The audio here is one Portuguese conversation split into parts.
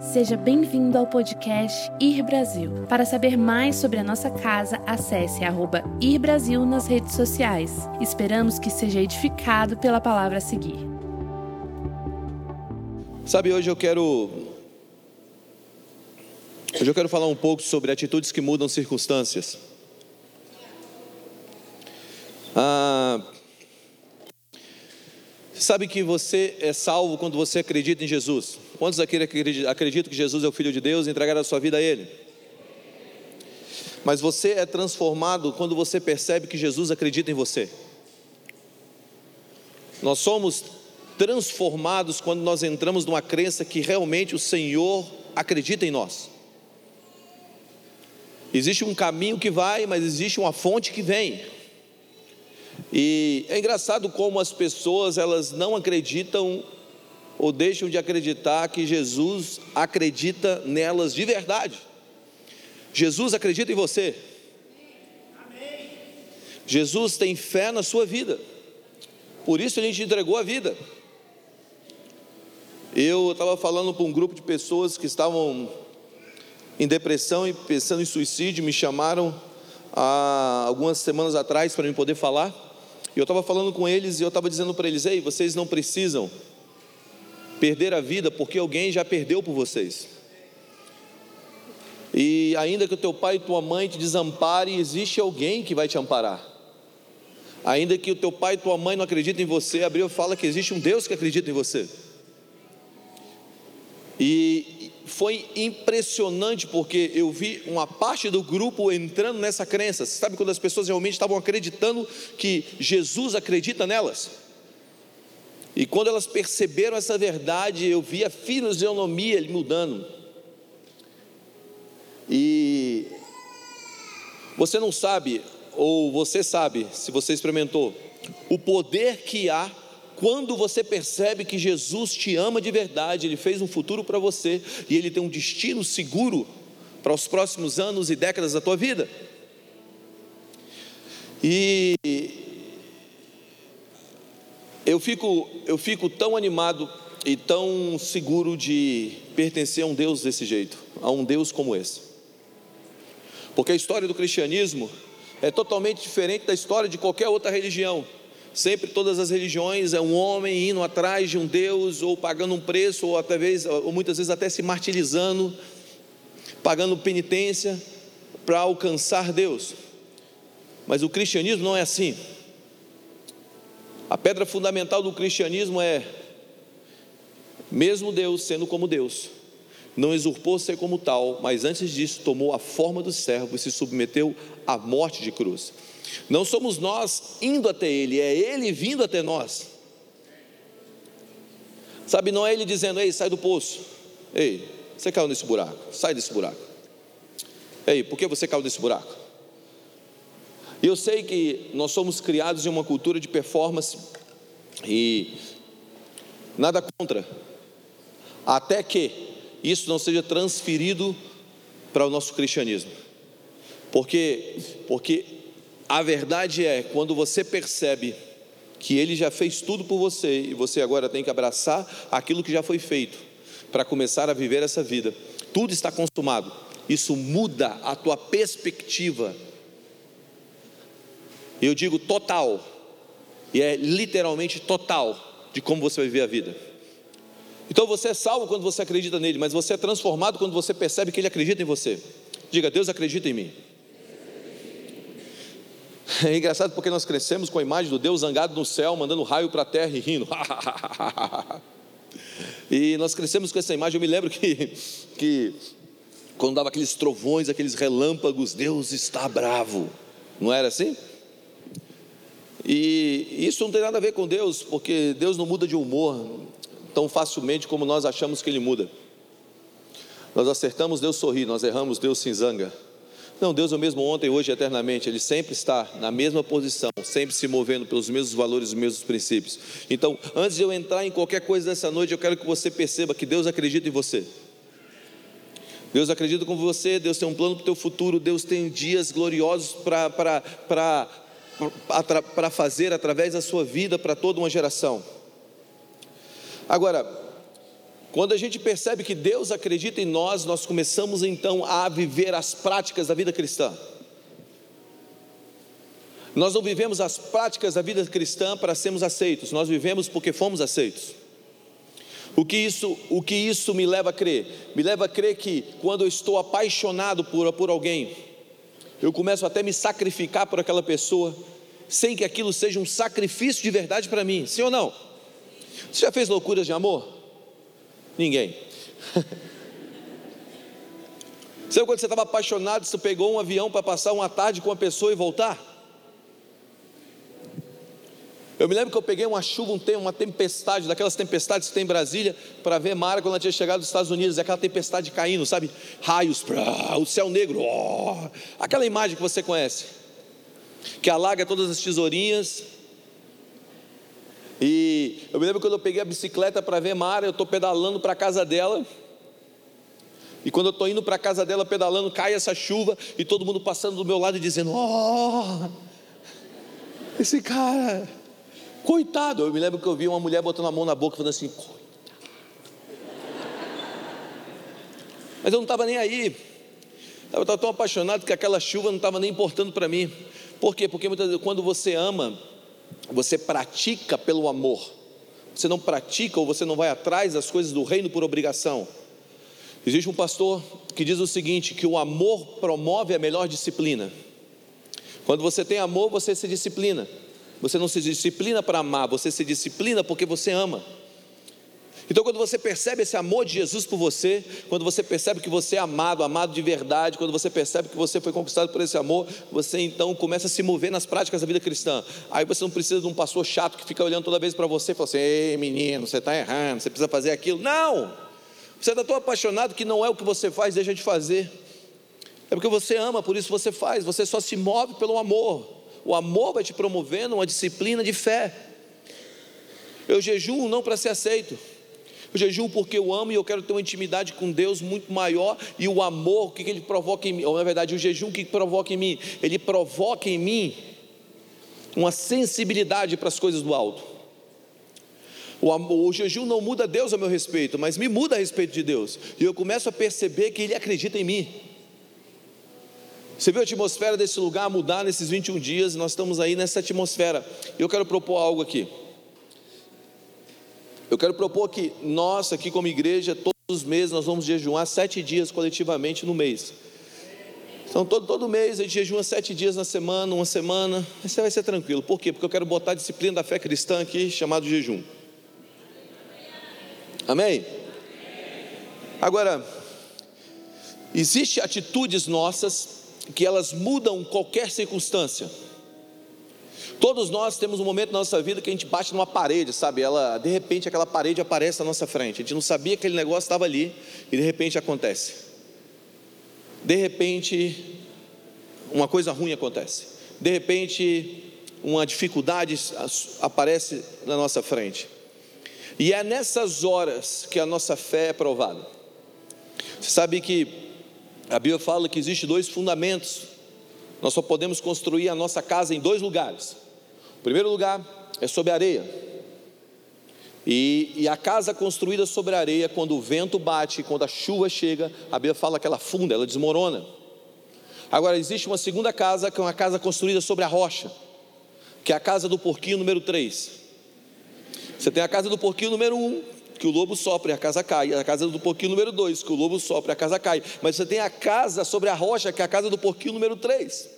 Seja bem-vindo ao podcast Ir Brasil. Para saber mais sobre a nossa casa, acesse arroba Ir Brasil nas redes sociais. Esperamos que seja edificado pela palavra a seguir. Sabe, hoje eu quero. Hoje eu quero falar um pouco sobre atitudes que mudam circunstâncias. Ah, sabe que você é salvo quando você acredita em Jesus? Quantos aqui acreditam que Jesus é o Filho de Deus e entregaram a sua vida a Ele? Mas você é transformado quando você percebe que Jesus acredita em você. Nós somos transformados quando nós entramos numa crença que realmente o Senhor acredita em nós. Existe um caminho que vai, mas existe uma fonte que vem. E é engraçado como as pessoas elas não acreditam ou deixam de acreditar que Jesus acredita nelas de verdade. Jesus acredita em você. Jesus tem fé na sua vida. Por isso ele te entregou a vida. Eu estava falando para um grupo de pessoas que estavam em depressão e pensando em suicídio, me chamaram há algumas semanas atrás para me poder falar. E eu estava falando com eles e eu estava dizendo para eles: Ei, vocês não precisam perder a vida porque alguém já perdeu por vocês. E ainda que o teu pai e tua mãe te desamparem, existe alguém que vai te amparar. Ainda que o teu pai e tua mãe não acreditem em você, Abriu fala que existe um Deus que acredita em você. E foi impressionante porque eu vi uma parte do grupo entrando nessa crença. Sabe quando as pessoas realmente estavam acreditando que Jesus acredita nelas? E quando elas perceberam essa verdade, eu vi a fisionomia mudando. E você não sabe, ou você sabe, se você experimentou, o poder que há quando você percebe que Jesus te ama de verdade, Ele fez um futuro para você e Ele tem um destino seguro para os próximos anos e décadas da tua vida. E eu fico, eu fico tão animado e tão seguro de pertencer a um Deus desse jeito, a um Deus como esse. Porque a história do cristianismo é totalmente diferente da história de qualquer outra religião. Sempre todas as religiões é um homem indo atrás de um Deus ou pagando um preço ou até vezes, ou muitas vezes até se martirizando, pagando penitência para alcançar Deus. Mas o cristianismo não é assim. A pedra fundamental do cristianismo é: mesmo Deus sendo como Deus, não usurpou ser como tal, mas antes disso tomou a forma do servo e se submeteu à morte de cruz. Não somos nós indo até Ele, é Ele vindo até nós. Sabe, não é Ele dizendo, ei, sai do poço. Ei, você caiu nesse buraco, sai desse buraco. Ei, por que você caiu nesse buraco? E eu sei que nós somos criados em uma cultura de performance e nada contra, até que isso não seja transferido para o nosso cristianismo. Porque porque a verdade é quando você percebe que ele já fez tudo por você e você agora tem que abraçar aquilo que já foi feito para começar a viver essa vida. Tudo está consumado. Isso muda a tua perspectiva eu digo total, e é literalmente total de como você vai viver a vida. Então você é salvo quando você acredita nele, mas você é transformado quando você percebe que ele acredita em você. Diga, Deus acredita em mim. É engraçado porque nós crescemos com a imagem do Deus zangado no céu, mandando raio para a terra e rindo. e nós crescemos com essa imagem. Eu me lembro que, que quando dava aqueles trovões, aqueles relâmpagos, Deus está bravo. Não era assim? E isso não tem nada a ver com Deus, porque Deus não muda de humor tão facilmente como nós achamos que Ele muda. Nós acertamos, Deus sorri, nós erramos, Deus se zanga. Não, Deus é o mesmo ontem, hoje e eternamente, Ele sempre está na mesma posição, sempre se movendo pelos mesmos valores, os mesmos princípios. Então, antes de eu entrar em qualquer coisa nessa noite, eu quero que você perceba que Deus acredita em você. Deus acredita com você, Deus tem um plano para o teu futuro, Deus tem dias gloriosos para fazer através da sua vida para toda uma geração. Agora, Quando a gente percebe que Deus acredita em nós, nós começamos então a viver as práticas da vida cristã. Nós não vivemos as práticas da vida cristã para sermos aceitos, nós vivemos porque fomos aceitos. O que isso, o que isso me leva a crer? Me leva a crer que quando eu estou apaixonado por, por alguém, eu começo até a me sacrificar por aquela pessoa, sem que aquilo seja um sacrifício de verdade para mim, sim ou não? Você já fez loucuras de amor? Ninguém. Sabe quando você estava apaixonado, você pegou um avião para passar uma tarde com uma pessoa e voltar? Eu me lembro que eu peguei uma chuva, um tempo, uma tempestade, daquelas tempestades que tem em Brasília, para ver Mara quando ela tinha chegado dos Estados Unidos, aquela tempestade caindo, sabe? Raios, o céu negro, oh, aquela imagem que você conhece, que alaga todas as tesourinhas. E eu me lembro quando eu peguei a bicicleta para ver Mara, eu estou pedalando para a casa dela. E quando eu estou indo para a casa dela pedalando, cai essa chuva e todo mundo passando do meu lado e dizendo: Oh, esse cara Coitado, eu me lembro que eu vi uma mulher botando a mão na boca falando assim, coitado. Mas eu não estava nem aí. Eu estava tão apaixonado que aquela chuva não estava nem importando para mim. Por quê? Porque muitas vezes quando você ama, você pratica pelo amor. Você não pratica ou você não vai atrás das coisas do reino por obrigação. Existe um pastor que diz o seguinte: que o amor promove a melhor disciplina. Quando você tem amor, você se disciplina. Você não se disciplina para amar, você se disciplina porque você ama. Então, quando você percebe esse amor de Jesus por você, quando você percebe que você é amado, amado de verdade, quando você percebe que você foi conquistado por esse amor, você então começa a se mover nas práticas da vida cristã. Aí você não precisa de um pastor chato que fica olhando toda vez para você e fala assim: ei menino, você está errando, você precisa fazer aquilo. Não! Você está tão apaixonado que não é o que você faz, deixa de fazer. É porque você ama, por isso você faz, você só se move pelo amor. O amor vai te promovendo uma disciplina de fé. Eu jejuo não para ser aceito. Eu jejuo porque eu amo e eu quero ter uma intimidade com Deus muito maior. E o amor, o que ele provoca em mim? Ou na verdade, o jejum, que provoca em mim? Ele provoca em mim uma sensibilidade para as coisas do alto. O, amor, o jejum não muda Deus a meu respeito, mas me muda a respeito de Deus. E eu começo a perceber que Ele acredita em mim. Você viu a atmosfera desse lugar mudar nesses 21 dias? Nós estamos aí nessa atmosfera. Eu quero propor algo aqui. Eu quero propor que nós, aqui como igreja, todos os meses nós vamos jejuar sete dias coletivamente no mês. Então, todo, todo mês a gente jejua sete dias na semana, uma semana. Você vai ser tranquilo. Por quê? Porque eu quero botar a disciplina da fé cristã aqui, chamado jejum. Amém? Agora, existem atitudes nossas que elas mudam qualquer circunstância. Todos nós temos um momento na nossa vida que a gente bate numa parede, sabe? Ela, de repente, aquela parede aparece na nossa frente. A gente não sabia que aquele negócio estava ali e de repente acontece. De repente, uma coisa ruim acontece. De repente, uma dificuldade aparece na nossa frente. E é nessas horas que a nossa fé é provada. Você sabe que a Bíblia fala que existe dois fundamentos. Nós só podemos construir a nossa casa em dois lugares. O primeiro lugar é sobre areia. E, e, a casa construída sobre areia, quando o vento bate, quando a chuva chega, a Bíblia fala que ela funda, ela desmorona. Agora, existe uma segunda casa, que é uma casa construída sobre a rocha, que é a casa do porquinho número 3. Você tem a casa do porquinho número 1, que o lobo sopra e a casa cai. A casa do porquinho número 2, que o lobo sopra e a casa cai. Mas você tem a casa sobre a rocha, que é a casa do porquinho número 3.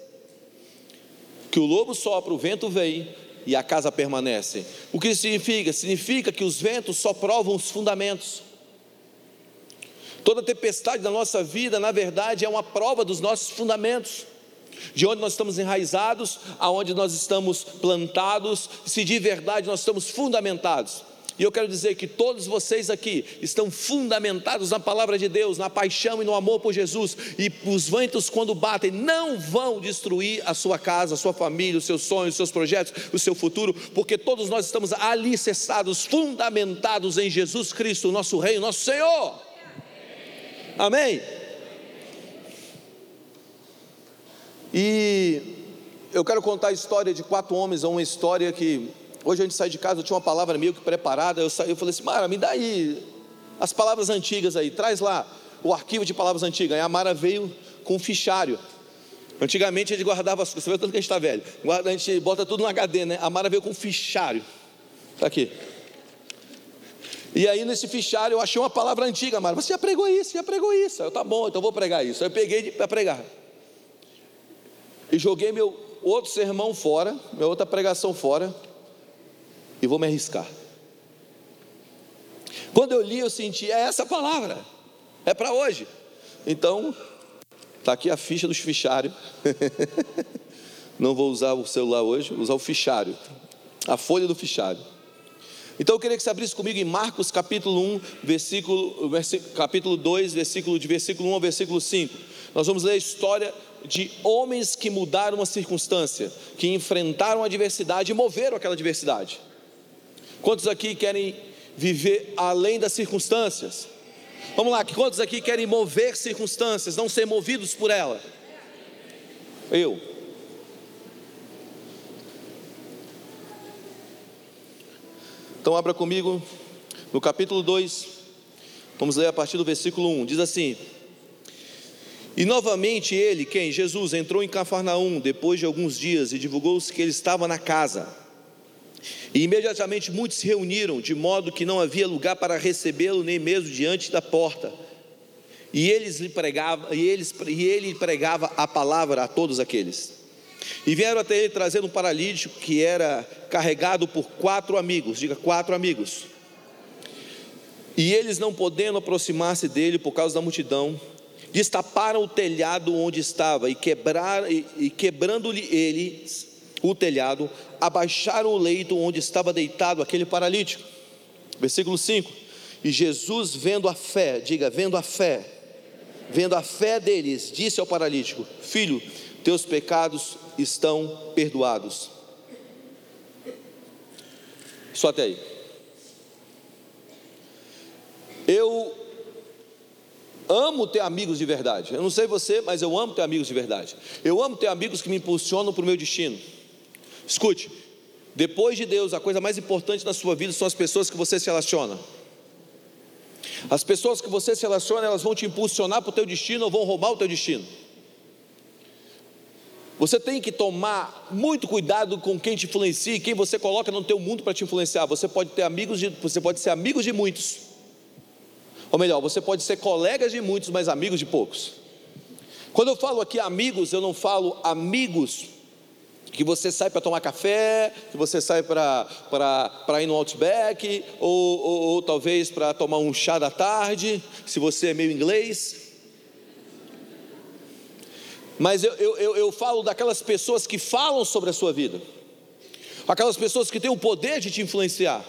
Que o lobo sopra, o vento vem e a casa permanece. O que isso significa? Significa que os ventos só provam os fundamentos. Toda tempestade da nossa vida, na verdade, é uma prova dos nossos fundamentos de onde nós estamos enraizados, aonde nós estamos plantados, se de verdade nós estamos fundamentados. E eu quero dizer que todos vocês aqui estão fundamentados na palavra de Deus, na paixão e no amor por Jesus. E os ventos, quando batem, não vão destruir a sua casa, a sua família, os seus sonhos, os seus projetos, o seu futuro, porque todos nós estamos alicerçados, fundamentados em Jesus Cristo, nosso Rei, nosso Senhor. Amém? E eu quero contar a história de quatro homens, uma história que Hoje a gente sai de casa, eu tinha uma palavra meio que preparada, eu, saí, eu falei assim, Mara, me dá aí as palavras antigas aí, traz lá o arquivo de palavras antigas. Aí a Mara veio com um fichário. Antigamente a gente guardava as coisas, você vê tanto que a gente está velho. a gente bota tudo no HD, né? A Mara veio com um fichário. Está aqui. E aí nesse fichário eu achei uma palavra antiga, Mara. Você já pregou isso, já pregou isso. Eu, tá bom, então vou pregar isso. Eu peguei para pregar. E joguei meu outro sermão fora, minha outra pregação fora. E vou me arriscar. Quando eu li, eu senti, é essa palavra, é para hoje. Então, está aqui a ficha dos fichários. Não vou usar o celular hoje, vou usar o fichário, a folha do fichário. Então eu queria que você abrisse comigo em Marcos capítulo 1, versículo, versículo, capítulo 2, versículo, de versículo 1 ao versículo 5. Nós vamos ler a história de homens que mudaram uma circunstância, que enfrentaram a adversidade e moveram aquela adversidade. Quantos aqui querem viver além das circunstâncias? Vamos lá, quantos aqui querem mover circunstâncias, não ser movidos por ela? Eu. Então abra comigo no capítulo 2, vamos ler a partir do versículo 1. Diz assim: E novamente ele, quem? Jesus, entrou em Cafarnaum depois de alguns dias e divulgou-se que ele estava na casa. E imediatamente muitos se reuniram, de modo que não havia lugar para recebê-lo, nem mesmo diante da porta. E, eles lhe pregava, e, eles, e ele pregava a palavra a todos aqueles. E vieram até ele trazendo um paralítico que era carregado por quatro amigos, diga quatro amigos. E eles, não podendo aproximar-se dele por causa da multidão, destaparam o telhado onde estava e, quebrar, e, e quebrando-lhe eles o telhado, abaixaram o leito onde estava deitado aquele paralítico. Versículo 5: E Jesus, vendo a fé, diga, vendo a fé, vendo a fé deles, disse ao paralítico: Filho, teus pecados estão perdoados. Só até aí. Eu amo ter amigos de verdade. Eu não sei você, mas eu amo ter amigos de verdade. Eu amo ter amigos que me impulsionam para o meu destino. Escute, depois de Deus, a coisa mais importante na sua vida são as pessoas que você se relaciona. As pessoas que você se relaciona, elas vão te impulsionar para o teu destino ou vão roubar o teu destino. Você tem que tomar muito cuidado com quem te influencia e quem você coloca no teu mundo para te influenciar. Você pode ter amigos de, você pode ser amigos de muitos. Ou melhor, você pode ser colegas de muitos, mas amigos de poucos. Quando eu falo aqui amigos, eu não falo amigos que você sai para tomar café, que você sai para ir no Outback, ou, ou, ou talvez para tomar um chá da tarde, se você é meio inglês mas eu, eu, eu falo daquelas pessoas que falam sobre a sua vida, aquelas pessoas que têm o poder de te influenciar.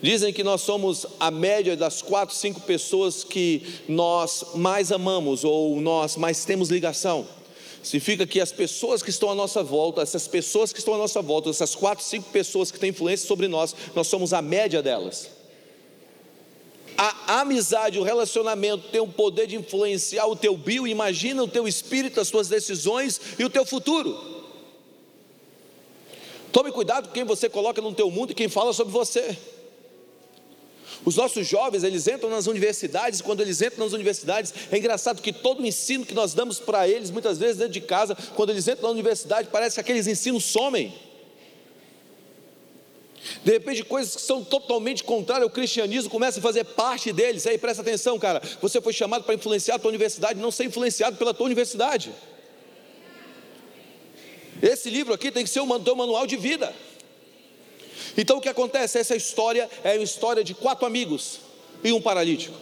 Dizem que nós somos a média das quatro, cinco pessoas que nós mais amamos ou nós mais temos ligação. Significa que as pessoas que estão à nossa volta, essas pessoas que estão à nossa volta, essas quatro, cinco pessoas que têm influência sobre nós, nós somos a média delas a amizade, o relacionamento tem o poder de influenciar o teu bio, imagina o teu espírito, as tuas decisões e o teu futuro. Tome cuidado com quem você coloca no teu mundo e quem fala sobre você. Os nossos jovens, eles entram nas universidades, quando eles entram nas universidades, é engraçado que todo o ensino que nós damos para eles, muitas vezes dentro de casa, quando eles entram na universidade, parece que aqueles ensinos somem. De repente, coisas que são totalmente contrárias ao cristianismo começam a fazer parte deles. Aí presta atenção, cara. Você foi chamado para influenciar a tua universidade, não ser influenciado pela tua universidade. Esse livro aqui tem que ser o teu manual de vida. Então o que acontece? Essa história é uma história de quatro amigos e um paralítico.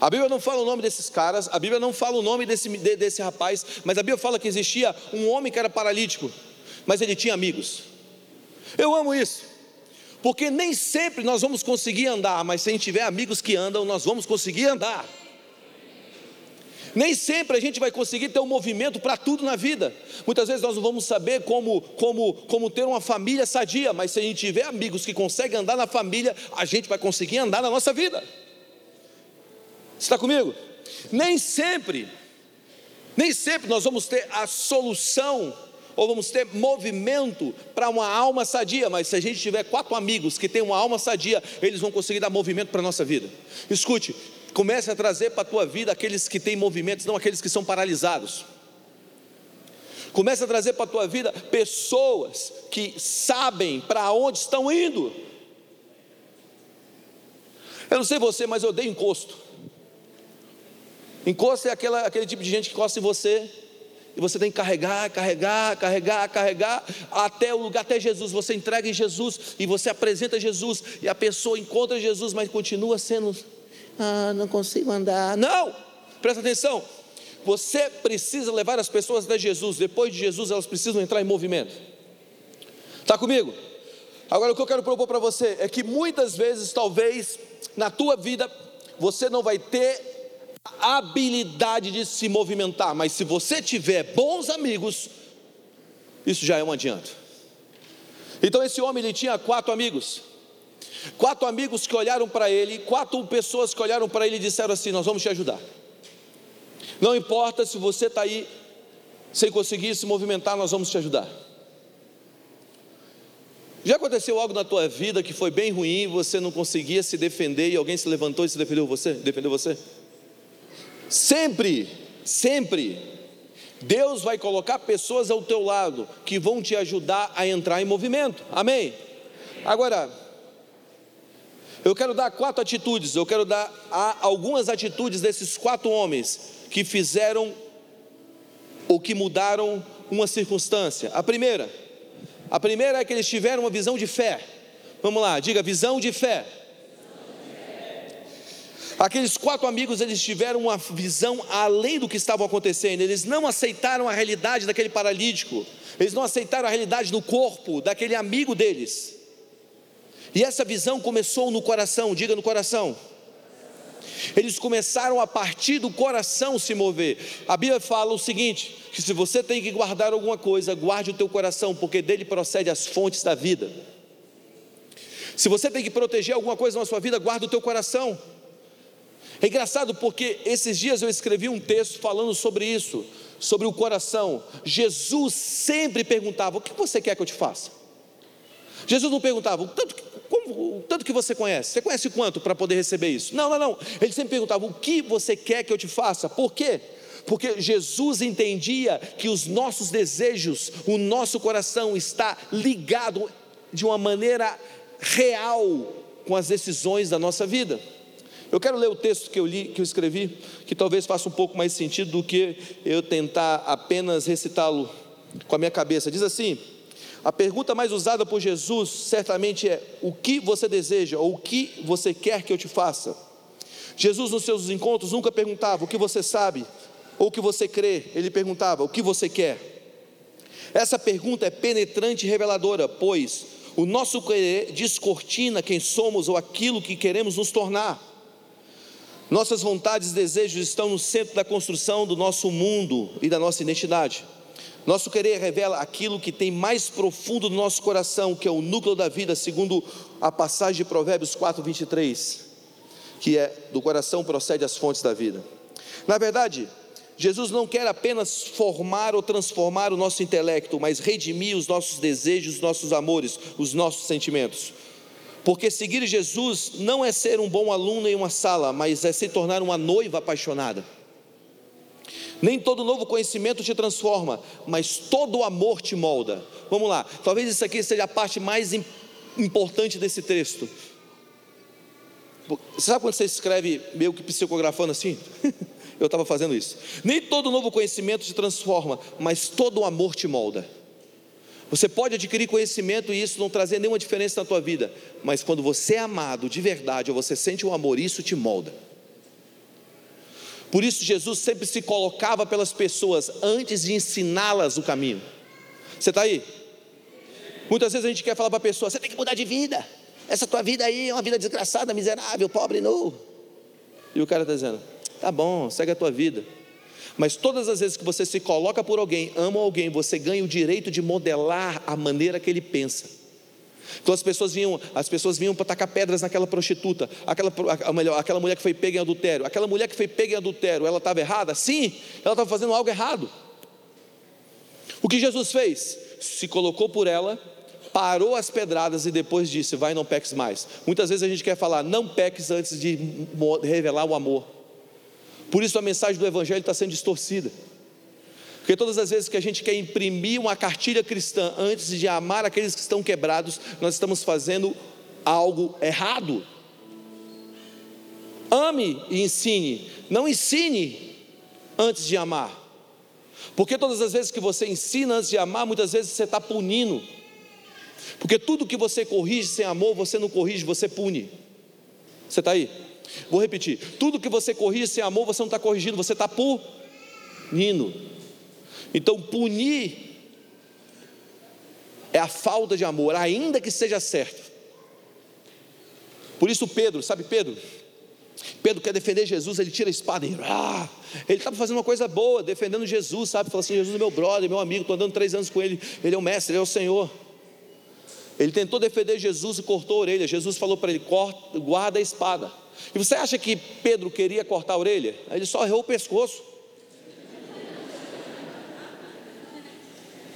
A Bíblia não fala o nome desses caras, a Bíblia não fala o nome desse, desse rapaz, mas a Bíblia fala que existia um homem que era paralítico, mas ele tinha amigos. Eu amo isso, porque nem sempre nós vamos conseguir andar, mas se a gente tiver amigos que andam, nós vamos conseguir andar. Nem sempre a gente vai conseguir ter um movimento para tudo na vida. Muitas vezes nós não vamos saber como, como, como ter uma família sadia, mas se a gente tiver amigos que conseguem andar na família, a gente vai conseguir andar na nossa vida. Você está comigo? Nem sempre, nem sempre nós vamos ter a solução ou vamos ter movimento para uma alma sadia, mas se a gente tiver quatro amigos que têm uma alma sadia, eles vão conseguir dar movimento para a nossa vida. Escute, comece a trazer para a tua vida aqueles que têm movimentos, não aqueles que são paralisados. Comece a trazer para a tua vida pessoas que sabem para onde estão indo. Eu não sei você, mas eu odeio encosto. Encosto é aquela, aquele tipo de gente que encosta em você e você tem que carregar, carregar, carregar, carregar até o lugar, até Jesus. Você entrega em Jesus e você apresenta Jesus e a pessoa encontra Jesus, mas continua sendo, ah, não consigo andar. Não, presta atenção. Você precisa levar as pessoas até Jesus. Depois de Jesus, elas precisam entrar em movimento. Está comigo? Agora, o que eu quero propor para você é que muitas vezes, talvez, na tua vida, você não vai ter a habilidade de se movimentar, mas se você tiver bons amigos, isso já é um adianto. Então, esse homem ele tinha quatro amigos. Quatro amigos que olharam para ele, quatro pessoas que olharam para ele e disseram assim: Nós vamos te ajudar. Não importa se você está aí sem conseguir se movimentar, nós vamos te ajudar. Já aconteceu algo na tua vida que foi bem ruim, você não conseguia se defender e alguém se levantou e se defendeu você? Defendeu você? Sempre, sempre, Deus vai colocar pessoas ao teu lado que vão te ajudar a entrar em movimento. Amém? Agora, eu quero dar quatro atitudes, eu quero dar algumas atitudes desses quatro homens que fizeram ou que mudaram uma circunstância. A primeira, a primeira é que eles tiveram uma visão de fé. Vamos lá, diga visão de fé. Aqueles quatro amigos, eles tiveram uma visão além do que estava acontecendo. Eles não aceitaram a realidade daquele paralítico. Eles não aceitaram a realidade do corpo daquele amigo deles. E essa visão começou no coração, diga no coração. Eles começaram a partir do coração se mover. A Bíblia fala o seguinte: que se você tem que guardar alguma coisa, guarde o teu coração, porque dele procede as fontes da vida. Se você tem que proteger alguma coisa na sua vida, guarda o teu coração. É engraçado porque esses dias eu escrevi um texto falando sobre isso, sobre o coração. Jesus sempre perguntava: O que você quer que eu te faça? Jesus não perguntava: Tanto que como, tanto que você conhece, você conhece quanto para poder receber isso? Não, não, não. Ele sempre perguntava: o que você quer que eu te faça? Por quê? Porque Jesus entendia que os nossos desejos, o nosso coração está ligado de uma maneira real com as decisões da nossa vida. Eu quero ler o texto que eu li, que eu escrevi, que talvez faça um pouco mais sentido do que eu tentar apenas recitá-lo com a minha cabeça. Diz assim: a pergunta mais usada por Jesus certamente é: o que você deseja ou o que você quer que eu te faça? Jesus, nos seus encontros, nunca perguntava o que você sabe ou o que você crê, ele perguntava o que você quer. Essa pergunta é penetrante e reveladora, pois o nosso querer descortina quem somos ou aquilo que queremos nos tornar. Nossas vontades e desejos estão no centro da construção do nosso mundo e da nossa identidade. Nosso querer revela aquilo que tem mais profundo no nosso coração, que é o núcleo da vida, segundo a passagem de Provérbios 4, 23, que é do coração procede as fontes da vida. Na verdade, Jesus não quer apenas formar ou transformar o nosso intelecto, mas redimir os nossos desejos, os nossos amores, os nossos sentimentos. Porque seguir Jesus não é ser um bom aluno em uma sala, mas é se tornar uma noiva apaixonada. Nem todo novo conhecimento te transforma, mas todo amor te molda. Vamos lá, talvez isso aqui seja a parte mais importante desse texto. Você sabe quando você escreve meio que psicografando assim? Eu estava fazendo isso. Nem todo novo conhecimento te transforma, mas todo amor te molda. Você pode adquirir conhecimento e isso não trazer nenhuma diferença na tua vida, mas quando você é amado de verdade, ou você sente o amor, isso te molda. Por isso, Jesus sempre se colocava pelas pessoas antes de ensiná-las o caminho. Você está aí? Muitas vezes a gente quer falar para a pessoa: você tem que mudar de vida. Essa tua vida aí é uma vida desgraçada, miserável, pobre, nu. E o cara está dizendo: tá bom, segue a tua vida. Mas todas as vezes que você se coloca por alguém, ama alguém, você ganha o direito de modelar a maneira que ele pensa. Então as pessoas vinham, as pessoas vinham para tacar pedras naquela prostituta, aquela, melhor, aquela mulher que foi pega em adultério. Aquela mulher que foi pega em adultério, ela estava errada? Sim, ela estava fazendo algo errado. O que Jesus fez? Se colocou por ela, parou as pedradas e depois disse: Vai, não peques mais. Muitas vezes a gente quer falar, não peques antes de revelar o amor. Por isso a mensagem do Evangelho está sendo distorcida. Porque todas as vezes que a gente quer imprimir uma cartilha cristã antes de amar aqueles que estão quebrados, nós estamos fazendo algo errado. Ame e ensine, não ensine antes de amar. Porque todas as vezes que você ensina antes de amar, muitas vezes você está punindo. Porque tudo que você corrige sem amor, você não corrige, você pune. Você está aí? Vou repetir: tudo que você corrige sem amor, você não está corrigindo, você está punindo. Então, punir é a falta de amor, ainda que seja certo. Por isso, Pedro, sabe Pedro? Pedro quer defender Jesus, ele tira a espada e. Ah, ele estava fazendo uma coisa boa, defendendo Jesus, sabe? Falou assim: Jesus é meu brother, meu amigo, estou andando três anos com ele, ele é o mestre, ele é o Senhor. Ele tentou defender Jesus e cortou a orelha. Jesus falou para ele: Corta, guarda a espada. E você acha que Pedro queria cortar a orelha? Ele só errou o pescoço.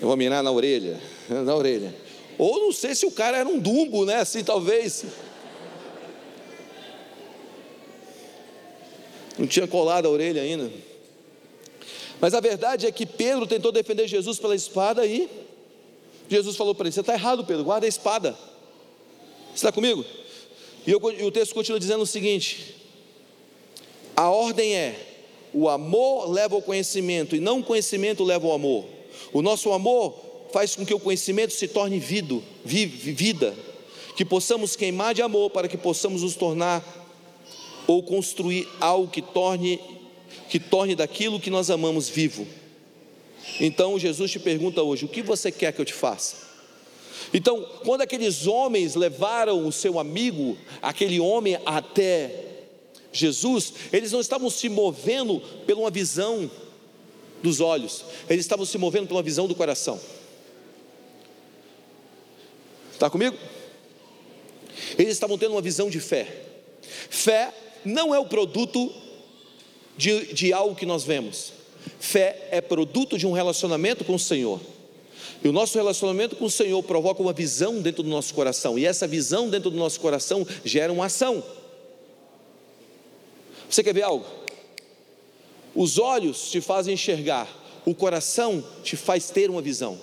Eu vou mirar na orelha, na orelha. Ou não sei se o cara era um dumbo, né? Assim, talvez. Não tinha colado a orelha ainda. Mas a verdade é que Pedro tentou defender Jesus pela espada e Jesus falou para ele: Você está errado, Pedro, guarda a espada. Você está comigo? E, eu, e o texto continua dizendo o seguinte: A ordem é: o amor leva ao conhecimento, e não o conhecimento leva ao amor. O nosso amor faz com que o conhecimento se torne vida, que possamos queimar de amor para que possamos nos tornar ou construir algo que torne que torne daquilo que nós amamos vivo. Então Jesus te pergunta hoje: o que você quer que eu te faça? Então, quando aqueles homens levaram o seu amigo, aquele homem até Jesus, eles não estavam se movendo pela uma visão dos olhos, eles estavam se movendo pela visão do coração. Está comigo? Eles estavam tendo uma visão de fé. Fé não é o produto de, de algo que nós vemos. Fé é produto de um relacionamento com o Senhor. E o nosso relacionamento com o Senhor provoca uma visão dentro do nosso coração. E essa visão dentro do nosso coração gera uma ação. Você quer ver algo? Os olhos te fazem enxergar, o coração te faz ter uma visão.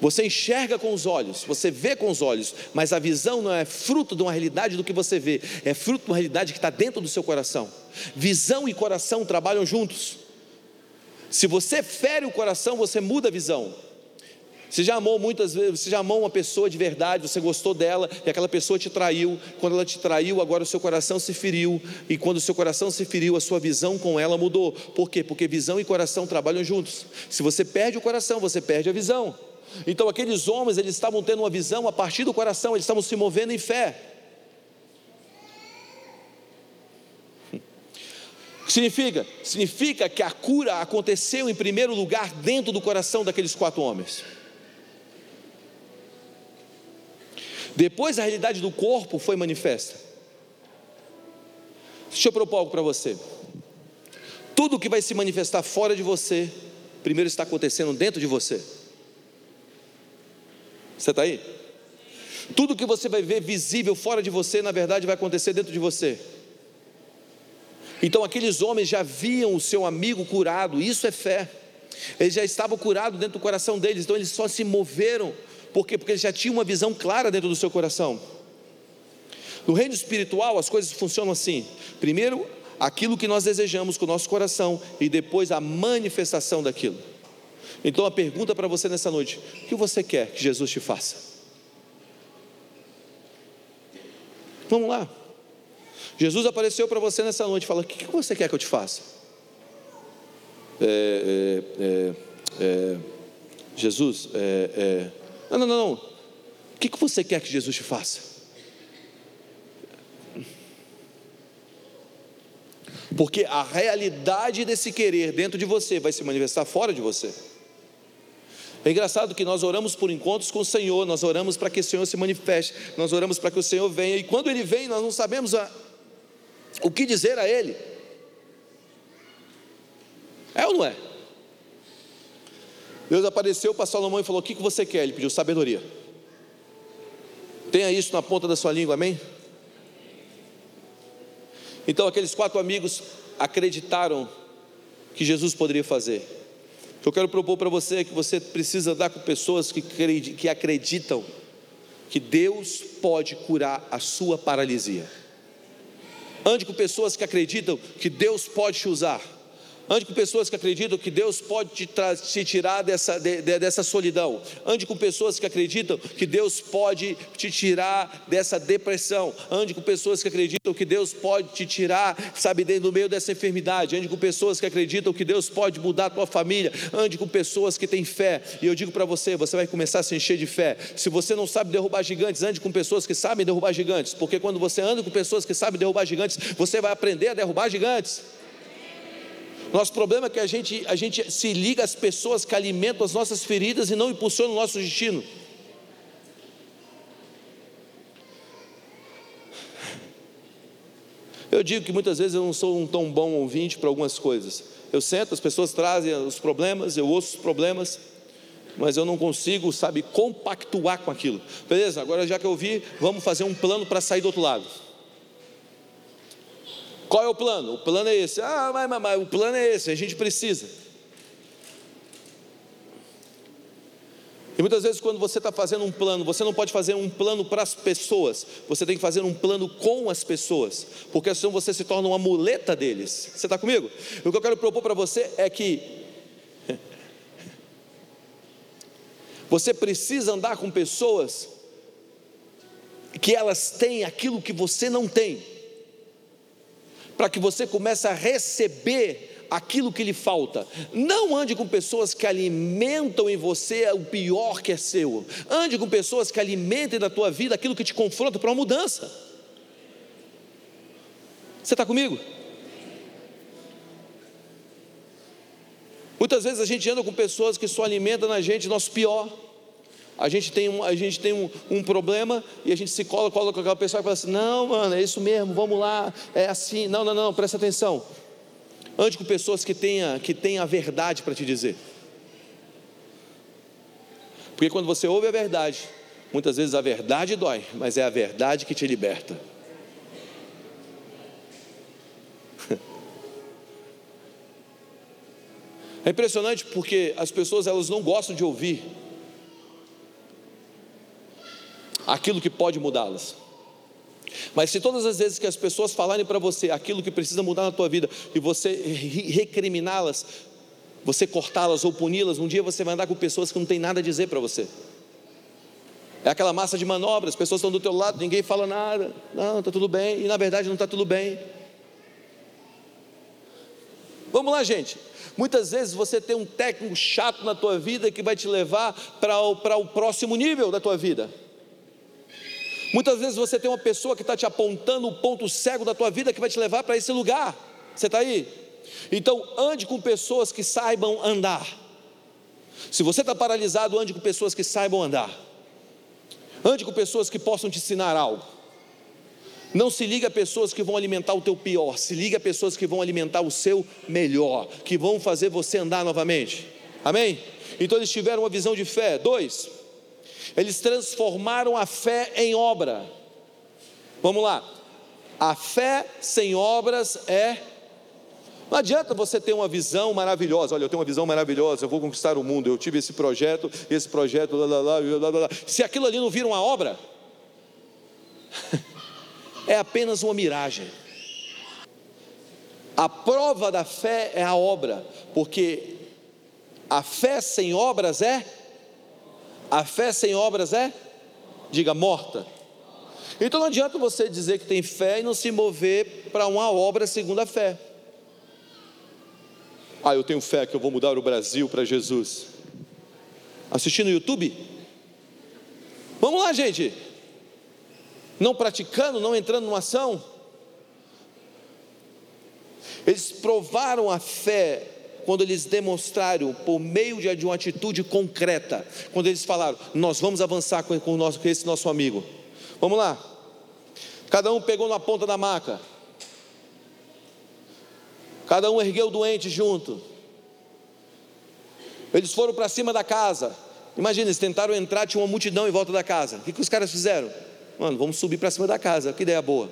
Você enxerga com os olhos, você vê com os olhos, mas a visão não é fruto de uma realidade do que você vê, é fruto de uma realidade que está dentro do seu coração. Visão e coração trabalham juntos. Se você fere o coração, você muda a visão. Você já amou muitas vezes, você já amou uma pessoa de verdade, você gostou dela e aquela pessoa te traiu. Quando ela te traiu, agora o seu coração se feriu. E quando o seu coração se feriu, a sua visão com ela mudou. Por quê? Porque visão e coração trabalham juntos. Se você perde o coração, você perde a visão. Então aqueles homens, eles estavam tendo uma visão a partir do coração, eles estavam se movendo em fé. O que significa? Significa que a cura aconteceu em primeiro lugar dentro do coração daqueles quatro homens. Depois a realidade do corpo foi manifesta. Deixa eu propor algo para você. Tudo que vai se manifestar fora de você, primeiro está acontecendo dentro de você. Você está aí? Tudo que você vai ver visível fora de você, na verdade, vai acontecer dentro de você. Então aqueles homens já viam o seu amigo curado, isso é fé. Eles já estavam curados dentro do coração deles, então eles só se moveram, por quê? Porque eles já tinham uma visão clara dentro do seu coração. No reino espiritual, as coisas funcionam assim: primeiro, aquilo que nós desejamos com o nosso coração, e depois a manifestação daquilo. Então a pergunta para você nessa noite: o que você quer que Jesus te faça? Vamos lá. Jesus apareceu para você nessa noite e fala: O que você quer que eu te faça? É, é, é, é Jesus, é, é, não, não, não. O que você quer que Jesus te faça? Porque a realidade desse querer dentro de você vai se manifestar fora de você. É engraçado que nós oramos por encontros com o Senhor, nós oramos para que o Senhor se manifeste, nós oramos para que o Senhor venha, e quando Ele vem, nós não sabemos a, o que dizer a Ele. É ou não é? Deus apareceu para Salomão e falou: O que, que você quer? Ele pediu sabedoria. Tenha isso na ponta da sua língua, amém? Então aqueles quatro amigos acreditaram que Jesus poderia fazer. O que eu quero propor para você é que você precisa andar com pessoas que, que acreditam que Deus pode curar a sua paralisia. Ande com pessoas que acreditam que Deus pode te usar. Ande com pessoas que acreditam que Deus pode te, te tirar dessa, de, de, dessa solidão. Ande com pessoas que acreditam que Deus pode te tirar dessa depressão. Ande com pessoas que acreditam que Deus pode te tirar, sabe, no meio dessa enfermidade. Ande com pessoas que acreditam que Deus pode mudar a tua família. Ande com pessoas que têm fé. E eu digo para você, você vai começar a se encher de fé. Se você não sabe derrubar gigantes, ande com pessoas que sabem derrubar gigantes. Porque quando você anda com pessoas que sabem derrubar gigantes, você vai aprender a derrubar gigantes. Nosso problema é que a gente, a gente se liga às pessoas que alimentam as nossas feridas e não impulsionam o nosso destino. Eu digo que muitas vezes eu não sou um tão bom ouvinte para algumas coisas. Eu sento, as pessoas trazem os problemas, eu ouço os problemas, mas eu não consigo, sabe, compactuar com aquilo. Beleza, agora já que eu vi, vamos fazer um plano para sair do outro lado. Qual é o plano? O plano é esse. Ah, mas, mas, mas o plano é esse, a gente precisa. E muitas vezes, quando você está fazendo um plano, você não pode fazer um plano para as pessoas, você tem que fazer um plano com as pessoas, porque senão você se torna uma muleta deles. Você está comigo? O que eu quero propor para você é que você precisa andar com pessoas que elas têm aquilo que você não tem para que você comece a receber aquilo que lhe falta. Não ande com pessoas que alimentam em você o pior que é seu. Ande com pessoas que alimentem na tua vida aquilo que te confronta para uma mudança. Você está comigo? Muitas vezes a gente anda com pessoas que só alimentam na gente nosso pior a gente tem um, a gente tem um, um problema e a gente se cola, cola com aquela pessoa e fala assim: não, mano, é isso mesmo, vamos lá, é assim. Não, não, não, presta atenção. Ande com pessoas que tenham que tenha a verdade para te dizer. Porque quando você ouve a verdade, muitas vezes a verdade dói, mas é a verdade que te liberta. É impressionante porque as pessoas elas não gostam de ouvir aquilo que pode mudá-las. Mas se todas as vezes que as pessoas falarem para você aquilo que precisa mudar na tua vida e você recriminá-las, você cortá-las ou puni-las, um dia você vai andar com pessoas que não tem nada a dizer para você. É aquela massa de manobras, as pessoas estão do teu lado, ninguém fala nada, não, está tudo bem, e na verdade não está tudo bem. Vamos lá, gente. Muitas vezes você tem um técnico chato na tua vida que vai te levar para o, para o próximo nível da tua vida. Muitas vezes você tem uma pessoa que está te apontando o ponto cego da tua vida que vai te levar para esse lugar. Você está aí? Então ande com pessoas que saibam andar. Se você está paralisado, ande com pessoas que saibam andar. Ande com pessoas que possam te ensinar algo. Não se liga a pessoas que vão alimentar o teu pior, se liga a pessoas que vão alimentar o seu melhor, que vão fazer você andar novamente. Amém? Então eles tiveram uma visão de fé. Dois, eles transformaram a fé em obra. Vamos lá. A fé sem obras é. Não adianta você ter uma visão maravilhosa. Olha, eu tenho uma visão maravilhosa, eu vou conquistar o mundo. Eu tive esse projeto, esse projeto, lá, lá, lá, lá, lá. Se aquilo ali não vira uma obra, é apenas uma miragem. A prova da fé é a obra, porque a fé sem obras é a fé sem obras é? Diga, morta. Então não adianta você dizer que tem fé e não se mover para uma obra segundo a fé. Ah, eu tenho fé que eu vou mudar o Brasil para Jesus. Assistindo no YouTube? Vamos lá, gente. Não praticando, não entrando numa ação. Eles provaram a fé quando eles demonstraram por meio de uma atitude concreta, quando eles falaram, nós vamos avançar com, com, nosso, com esse nosso amigo. Vamos lá. Cada um pegou na ponta da maca. Cada um ergueu o doente junto. Eles foram para cima da casa. Imagina, eles tentaram entrar, tinha uma multidão em volta da casa. O que, que os caras fizeram? Mano, vamos subir para cima da casa. Que ideia boa.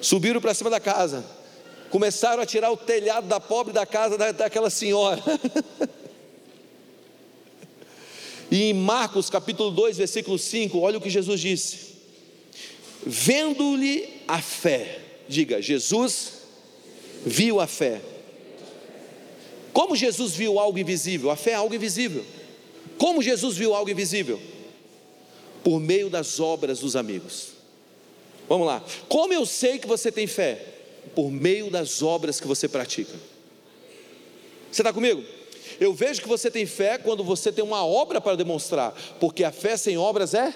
Subiram para cima da casa. Começaram a tirar o telhado da pobre da casa da, daquela senhora. e em Marcos capítulo 2, versículo 5, olha o que Jesus disse. Vendo-lhe a fé, diga, Jesus viu a fé como Jesus viu algo invisível? A fé é algo invisível. Como Jesus viu algo invisível? Por meio das obras dos amigos. Vamos lá. Como eu sei que você tem fé? Por meio das obras que você pratica. Você está comigo? Eu vejo que você tem fé quando você tem uma obra para demonstrar, porque a fé sem obras é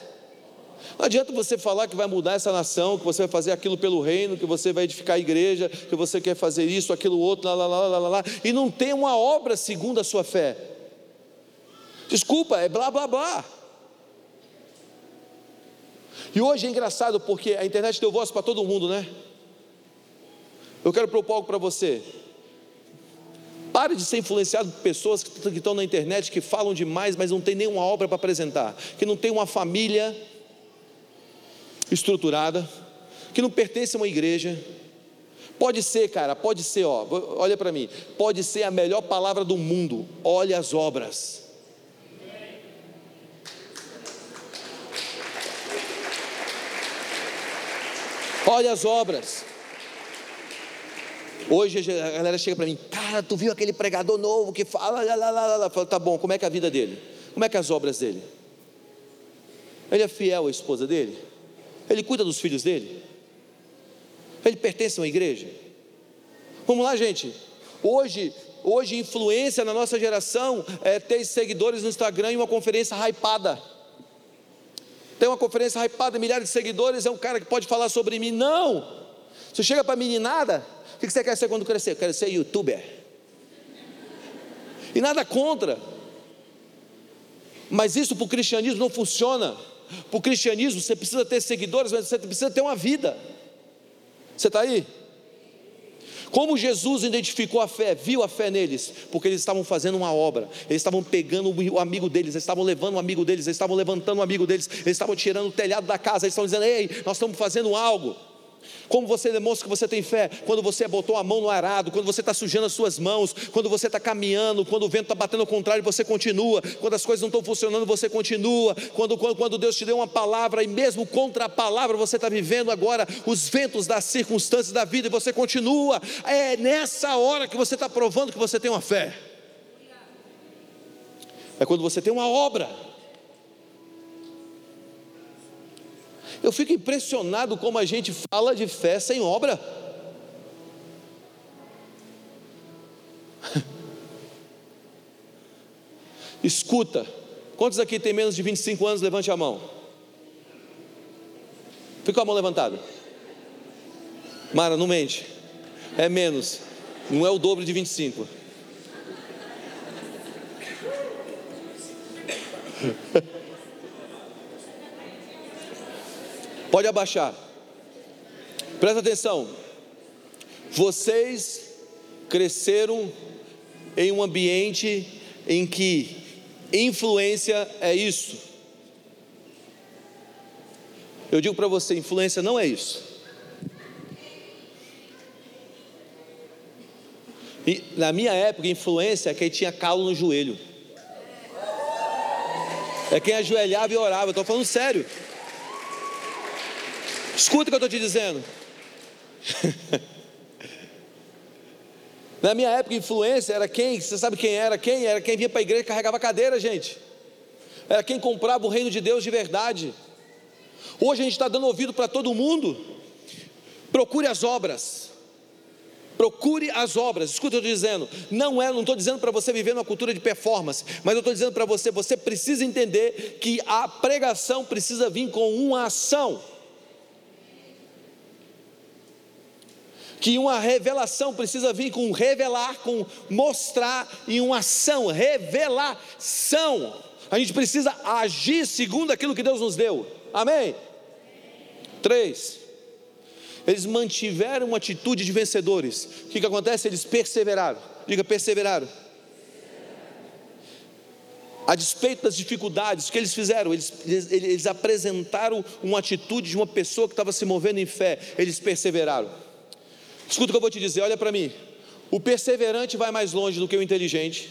não adianta você falar que vai mudar essa nação, que você vai fazer aquilo pelo reino, que você vai edificar a igreja, que você quer fazer isso, aquilo outro, lá, lá, lá, lá, lá, lá e não tem uma obra segundo a sua fé. Desculpa, é blá blá blá. E hoje é engraçado porque a internet deu voz para todo mundo, né? Eu quero propor algo para você. Pare de ser influenciado por pessoas que estão na internet, que falam demais, mas não tem nenhuma obra para apresentar, que não tem uma família estruturada, que não pertence a uma igreja. Pode ser, cara, pode ser, ó, olha para mim, pode ser a melhor palavra do mundo. Olha as obras. Olha as obras. Hoje a galera chega para mim, cara, tu viu aquele pregador novo que fala, lá, lá, lá, lá. Falo, tá bom, como é que é a vida dele? Como é que é as obras dele? Ele é fiel à esposa dele? Ele cuida dos filhos dele? Ele pertence a uma igreja? Vamos lá, gente. Hoje, hoje influência na nossa geração é ter seguidores no Instagram e uma conferência hypada. Tem uma conferência hypada, milhares de seguidores, é um cara que pode falar sobre mim. Não! Você chega para a meninada, o que você quer ser quando crescer? Eu quero ser youtuber. E nada contra. Mas isso para o cristianismo não funciona. Para o cristianismo você precisa ter seguidores, mas você precisa ter uma vida. Você está aí? Como Jesus identificou a fé, viu a fé neles? Porque eles estavam fazendo uma obra, eles estavam pegando o amigo deles, eles estavam levando o amigo deles, eles estavam levantando o amigo deles, eles estavam tirando o telhado da casa, eles estavam dizendo: Ei, nós estamos fazendo algo. Como você demonstra que você tem fé? Quando você botou a mão no arado, quando você está sujando as suas mãos, quando você está caminhando, quando o vento está batendo ao contrário, você continua, quando as coisas não estão funcionando, você continua, quando, quando, quando Deus te deu uma palavra, e mesmo contra a palavra, você está vivendo agora os ventos das circunstâncias da vida e você continua. É nessa hora que você está provando que você tem uma fé. É quando você tem uma obra. Eu fico impressionado como a gente fala de fé sem obra. Escuta, quantos aqui tem menos de 25 anos? Levante a mão. Fica a mão levantada. Mara, não mente. É menos. Não é o dobro de 25. Pode abaixar. Presta atenção. Vocês cresceram em um ambiente em que influência é isso. Eu digo para você, influência não é isso. E, na minha época, influência é quem tinha calo no joelho. É quem ajoelhava e orava. Estou falando sério. Escuta o que eu estou te dizendo. Na minha época, influência era quem? Você sabe quem era? Quem? Era quem vinha para a igreja e carregava cadeira, gente. Era quem comprava o reino de Deus de verdade. Hoje a gente está dando ouvido para todo mundo. Procure as obras. Procure as obras. Escuta, eu estou dizendo. Não é, não estou dizendo para você viver numa cultura de performance, mas eu estou dizendo para você, você precisa entender que a pregação precisa vir com uma ação. Que uma revelação precisa vir com revelar, com mostrar em uma ação, revelação. A gente precisa agir segundo aquilo que Deus nos deu. Amém? Três. Eles mantiveram uma atitude de vencedores. O que, que acontece? Eles perseveraram. Diga, perseveraram. a despeito das dificuldades, o que eles fizeram? Eles, eles, eles apresentaram uma atitude de uma pessoa que estava se movendo em fé, eles perseveraram. Escuta o que eu vou te dizer, olha para mim. O perseverante vai mais longe do que o inteligente.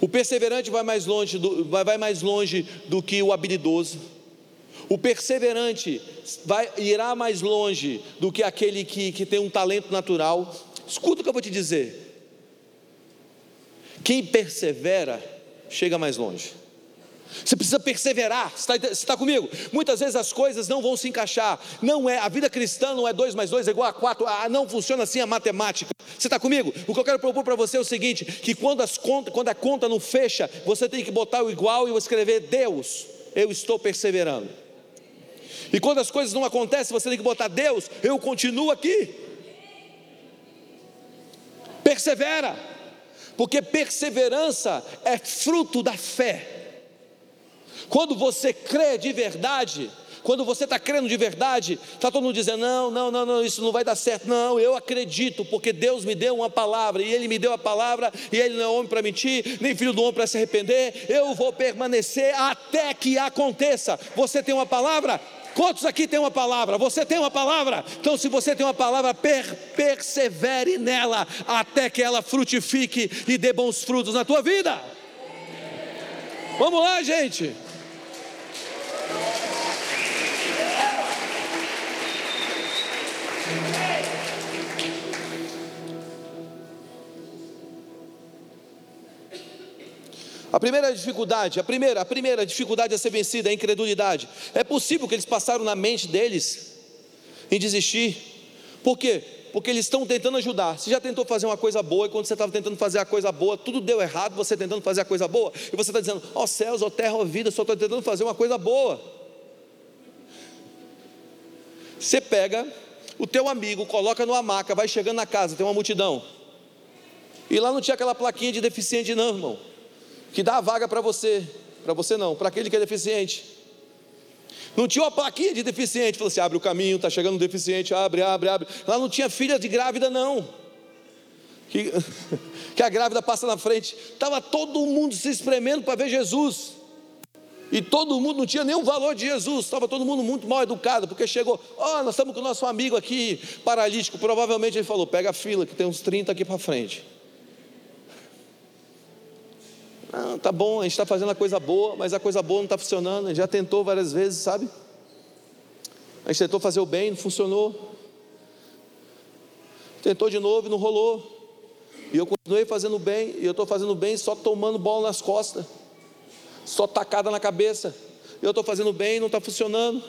O perseverante vai mais longe do, vai, mais longe do que o habilidoso. O perseverante vai, irá mais longe do que aquele que, que tem um talento natural. Escuta o que eu vou te dizer. Quem persevera, chega mais longe. Você precisa perseverar. Você está, está, comigo? Muitas vezes as coisas não vão se encaixar. Não é a vida cristã não é 2 mais 2 é igual a 4. Ah, não funciona assim a matemática. Você está comigo? O que eu quero propor para você é o seguinte: que quando, as conta, quando a conta não fecha, você tem que botar o igual e escrever Deus, eu estou perseverando. E quando as coisas não acontecem, você tem que botar Deus, eu continuo aqui. Persevera, porque perseverança é fruto da fé. Quando você crê de verdade, quando você está crendo de verdade, está todo mundo dizendo: não, não, não, não, isso não vai dar certo. Não, eu acredito, porque Deus me deu uma palavra, e Ele me deu a palavra, e Ele não é homem para mentir, nem filho do homem para se arrepender. Eu vou permanecer até que aconteça. Você tem uma palavra? Quantos aqui tem uma palavra? Você tem uma palavra? Então, se você tem uma palavra, per, persevere nela até que ela frutifique e dê bons frutos na tua vida. Vamos lá, gente. A primeira dificuldade, a primeira, a primeira dificuldade a ser vencida é a incredulidade. É possível que eles passaram na mente deles em desistir. Por quê? Porque eles estão tentando ajudar. Você já tentou fazer uma coisa boa e quando você estava tentando fazer a coisa boa, tudo deu errado, você tentando fazer a coisa boa, e você está dizendo, ó oh, céus, ó oh, terra, ó oh, vida, só estou tentando fazer uma coisa boa. Você pega o teu amigo, coloca numa maca, vai chegando na casa, tem uma multidão. E lá não tinha aquela plaquinha de deficiente, não, irmão que dá a vaga para você, para você não, para aquele que é deficiente. Não tinha uma plaquinha de deficiente, falou assim: abre o caminho, está chegando um deficiente, abre, abre, abre. Lá não tinha filha de grávida, não. Que, que a grávida passa na frente. Estava todo mundo se espremendo para ver Jesus. E todo mundo não tinha nenhum valor de Jesus, estava todo mundo muito mal educado, porque chegou, ó, oh, nós estamos com o nosso amigo aqui, paralítico. Provavelmente ele falou: pega a fila, que tem uns 30 aqui para frente. Ah, tá bom, a gente está fazendo a coisa boa, mas a coisa boa não está funcionando. A gente já tentou várias vezes, sabe? A gente tentou fazer o bem, não funcionou. Tentou de novo e não rolou. E eu continuei fazendo bem, e eu estou fazendo bem só tomando bola nas costas, só tacada na cabeça. Eu estou fazendo bem não está funcionando.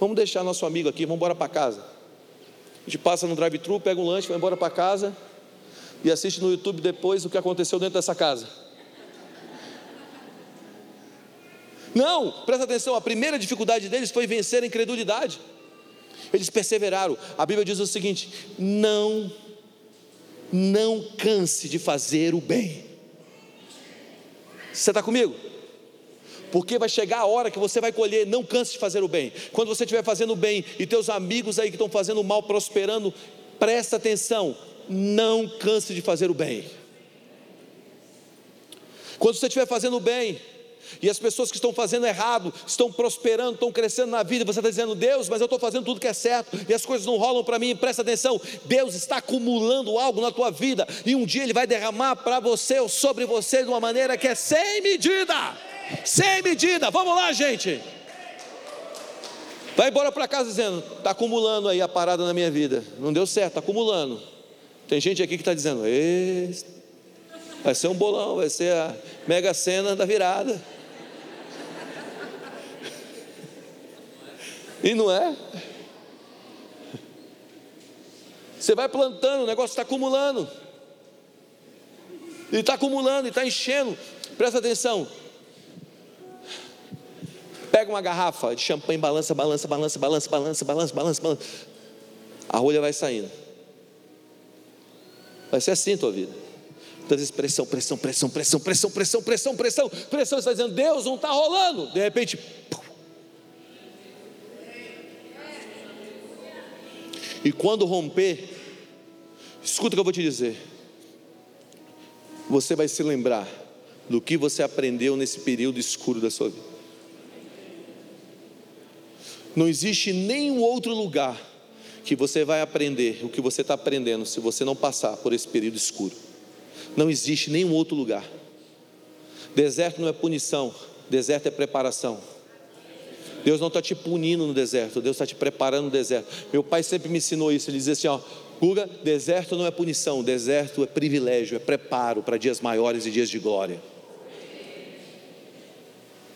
Vamos deixar nosso amigo aqui, vamos embora para casa. A gente passa no drive-thru, pega um lanche, vai embora para casa e assiste no YouTube depois o que aconteceu dentro dessa casa. Não, presta atenção, a primeira dificuldade deles foi vencer a incredulidade. Eles perseveraram. A Bíblia diz o seguinte: não, não canse de fazer o bem. Você está comigo? Porque vai chegar a hora que você vai colher, não canse de fazer o bem. Quando você estiver fazendo o bem e teus amigos aí que estão fazendo mal prosperando, presta atenção, não canse de fazer o bem. Quando você estiver fazendo o bem, e as pessoas que estão fazendo errado, estão prosperando, estão crescendo na vida, você está dizendo, Deus, mas eu estou fazendo tudo que é certo, e as coisas não rolam para mim, presta atenção, Deus está acumulando algo na tua vida, e um dia Ele vai derramar para você ou sobre você de uma maneira que é sem medida, sem medida, vamos lá gente, vai embora para casa dizendo, está acumulando aí a parada na minha vida, não deu certo, está acumulando, tem gente aqui que está dizendo: vai ser um bolão, vai ser a mega cena da virada. E não é? Você vai plantando, o negócio está acumulando. E está acumulando, e está enchendo. Presta atenção. Pega uma garrafa de champanhe, balança, balança, balança, balança, balança, balança, balança, balança. A rolha vai saindo. Vai ser assim a tua vida. Muitas vezes pressão, pressão, pressão, pressão, pressão, pressão, pressão, pressão, pressão. Está dizendo, Deus não está rolando. De repente, pum. e quando romper, escuta o que eu vou te dizer. você vai se lembrar do que você aprendeu nesse período escuro da sua vida. Não existe nenhum outro lugar que você vai aprender o que você está aprendendo se você não passar por esse período escuro. Não existe nenhum outro lugar. Deserto não é punição, deserto é preparação. Deus não está te punindo no deserto, Deus está te preparando no deserto. Meu pai sempre me ensinou isso, ele dizia assim: ó, Guga, deserto não é punição, deserto é privilégio, é preparo para dias maiores e dias de glória.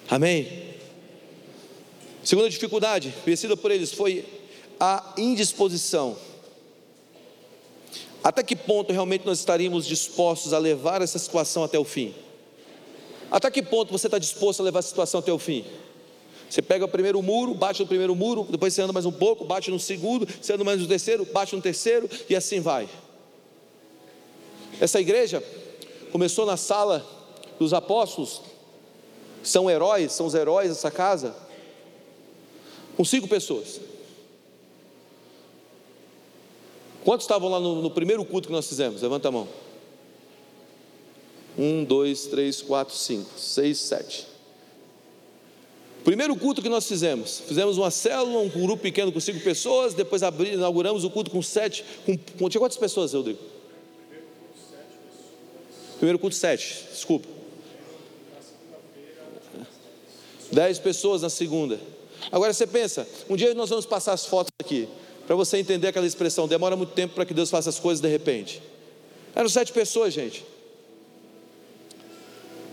Amém? Segunda dificuldade, vencida por eles, foi a indisposição. Até que ponto realmente nós estaríamos dispostos a levar essa situação até o fim? Até que ponto você está disposto a levar a situação até o fim? Você pega o primeiro muro, bate no primeiro muro, depois você anda mais um pouco, bate no segundo, você anda mais no terceiro, bate no terceiro e assim vai. Essa igreja começou na sala dos apóstolos, são heróis, são os heróis dessa casa, com cinco pessoas. Quantos estavam lá no, no primeiro culto que nós fizemos? Levanta a mão. Um, dois, três, quatro, cinco, seis, sete. Primeiro culto que nós fizemos, fizemos uma célula, um grupo pequeno com cinco pessoas, depois abri, inauguramos o culto com sete. Com, com, tinha quantas pessoas, Rodrigo? Primeiro culto, sete, desculpa. Dez pessoas na segunda. Agora você pensa, um dia nós vamos passar as fotos aqui, para você entender aquela expressão, demora muito tempo para que Deus faça as coisas de repente. Eram sete pessoas, gente.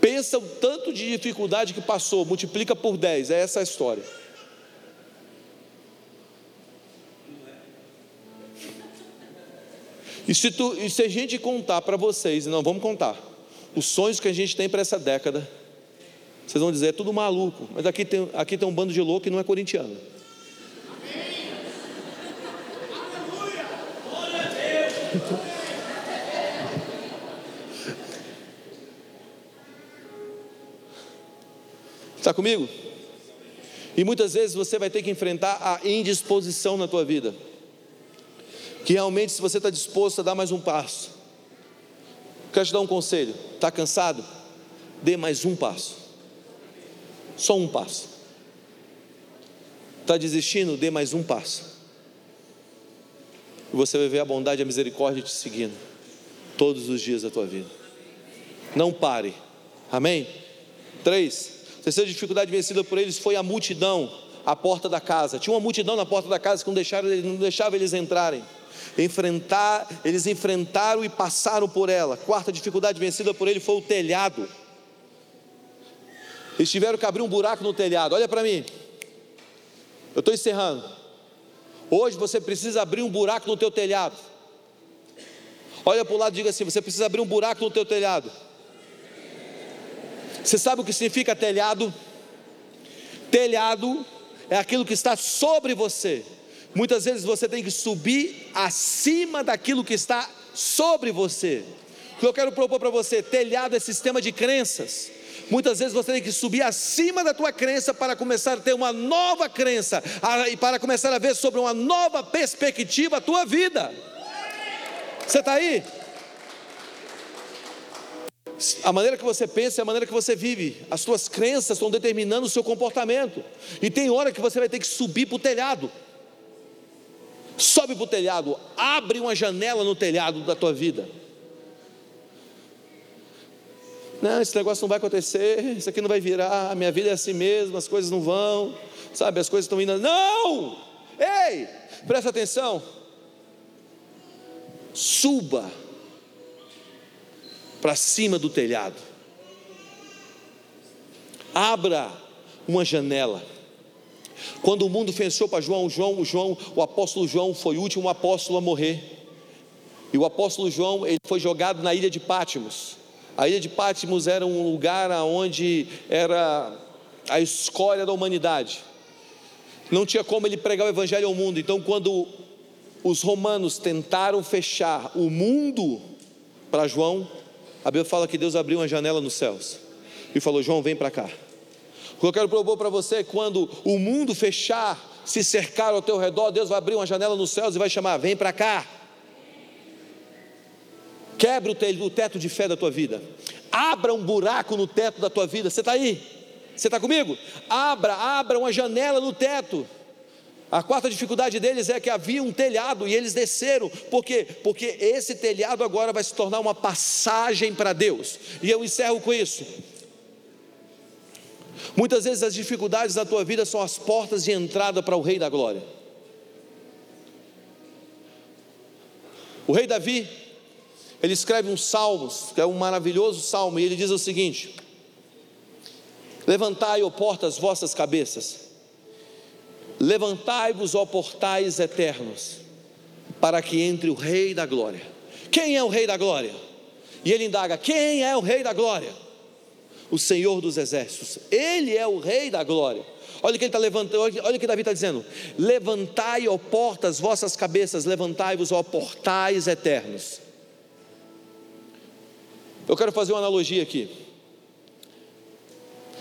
Pensa o tanto de dificuldade que passou, multiplica por 10, é essa a história. E se, tu, e se a gente contar para vocês, não vamos contar, os sonhos que a gente tem para essa década, vocês vão dizer, é tudo maluco, mas aqui tem, aqui tem um bando de louco que não é corintiano. Está comigo? E muitas vezes você vai ter que enfrentar a indisposição na tua vida. Que realmente, se você está disposto a dar mais um passo, quero te dar um conselho: está cansado? Dê mais um passo, só um passo. Está desistindo? Dê mais um passo. E você vai ver a bondade e a misericórdia te seguindo todos os dias da tua vida. Não pare. Amém? Três. Terceira dificuldade vencida por eles foi a multidão à porta da casa. Tinha uma multidão na porta da casa que não, não deixava eles entrarem. Enfrentar, eles enfrentaram e passaram por ela. Quarta dificuldade vencida por ele foi o telhado. Eles tiveram que abrir um buraco no telhado. Olha para mim. Eu estou encerrando. Hoje você precisa abrir um buraco no teu telhado. Olha para o lado e diga assim: você precisa abrir um buraco no teu telhado. Você sabe o que significa telhado? Telhado é aquilo que está sobre você. Muitas vezes você tem que subir acima daquilo que está sobre você. O que eu quero propor para você, telhado é sistema de crenças. Muitas vezes você tem que subir acima da tua crença para começar a ter uma nova crença e para começar a ver sobre uma nova perspectiva a tua vida. Você está aí? A maneira que você pensa é a maneira que você vive. As suas crenças estão determinando o seu comportamento. E tem hora que você vai ter que subir para o telhado. Sobe para o telhado, abre uma janela no telhado da tua vida. Não, esse negócio não vai acontecer, isso aqui não vai virar, minha vida é assim mesmo, as coisas não vão, sabe, as coisas estão indo. Não! Ei, presta atenção. Suba para cima do telhado. Abra uma janela. Quando o mundo fechou para João, João, João, o apóstolo João foi o último apóstolo a morrer. E o apóstolo João, ele foi jogado na ilha de Pátimos. A ilha de Pátimos era um lugar onde era a escolha da humanidade. Não tinha como ele pregar o evangelho ao mundo. Então, quando os romanos tentaram fechar o mundo para João, a Bíblia fala que Deus abriu uma janela nos céus e falou: João, vem para cá. O que eu quero propor para você é quando o mundo fechar, se cercar ao teu redor, Deus vai abrir uma janela nos céus e vai chamar: vem para cá. Quebra o teto de fé da tua vida. Abra um buraco no teto da tua vida. Você está aí? Você está comigo? Abra, abra uma janela no teto. A quarta dificuldade deles é que havia um telhado e eles desceram. Por quê? Porque esse telhado agora vai se tornar uma passagem para Deus. E eu encerro com isso. Muitas vezes as dificuldades da tua vida são as portas de entrada para o Rei da Glória. O rei Davi, ele escreve um salmos, que é um maravilhoso salmo, e ele diz o seguinte: Levantai, ó portas, vossas cabeças, levantai-vos, ó portais eternos, para que entre o Rei da Glória. Quem é o Rei da Glória? E ele indaga: Quem é o Rei da Glória? O Senhor dos Exércitos, Ele é o Rei da Glória. Olha o que ele está levantando, olha o que Davi está dizendo: levantai, ó portas, vossas cabeças, levantai-vos, ó portais eternos. Eu quero fazer uma analogia aqui.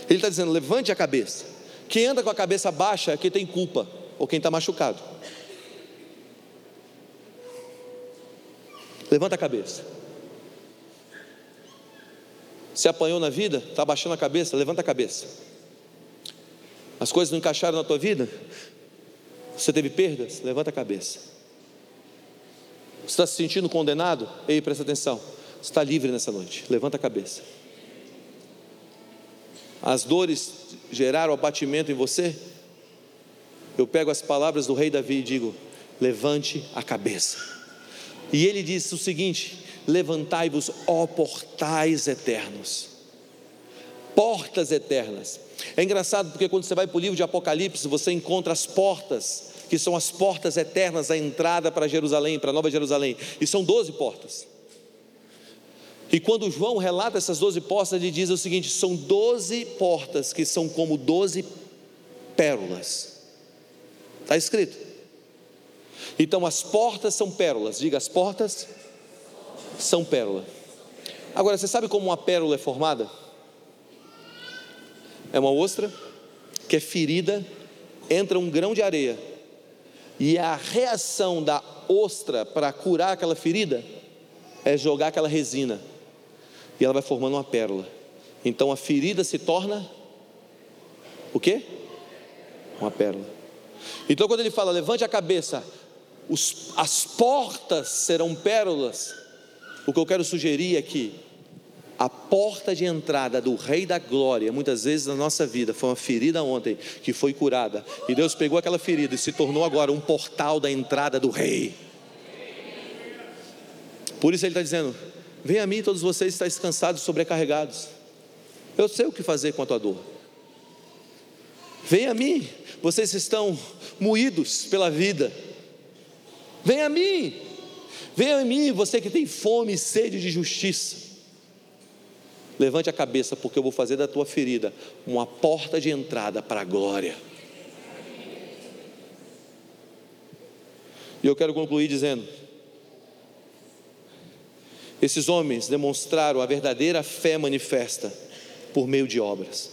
Ele está dizendo: levante a cabeça. Quem anda com a cabeça baixa é quem tem culpa, ou quem está machucado. Levanta a cabeça. Se apanhou na vida, está baixando a cabeça, levanta a cabeça. As coisas não encaixaram na tua vida? Você teve perdas? Levanta a cabeça. Você está se sentindo condenado? Ei, presta atenção. Você está livre nessa noite. Levanta a cabeça. As dores geraram abatimento em você? Eu pego as palavras do rei Davi e digo: levante a cabeça. E ele disse o seguinte: levantai-vos, ó portais eternos. Portas eternas. É engraçado porque quando você vai para o livro de Apocalipse, você encontra as portas, que são as portas eternas, a entrada para Jerusalém, para Nova Jerusalém, e são doze portas. E quando João relata essas doze portas, ele diz o seguinte: são doze portas que são como doze pérolas. Está escrito. Então as portas são pérolas, diga as portas são pérola. Agora, você sabe como uma pérola é formada? é uma ostra que é ferida, entra um grão de areia, e a reação da ostra para curar aquela ferida é jogar aquela resina, e ela vai formando uma pérola. Então a ferida se torna o quê? Uma pérola. Então quando ele fala, levante a cabeça, os, as portas serão pérolas, o que eu quero sugerir é que a porta de entrada do Rei da Glória, muitas vezes na nossa vida, foi uma ferida ontem que foi curada, e Deus pegou aquela ferida e se tornou agora um portal da entrada do Rei. Por isso Ele está dizendo: Venha a mim, todos vocês estáis cansados, sobrecarregados. Eu sei o que fazer com a tua dor. Venha a mim, vocês estão moídos pela vida. Venha a mim, venha a mim, você que tem fome e sede de justiça. Levante a cabeça, porque eu vou fazer da tua ferida uma porta de entrada para a glória. E eu quero concluir dizendo: esses homens demonstraram a verdadeira fé manifesta por meio de obras.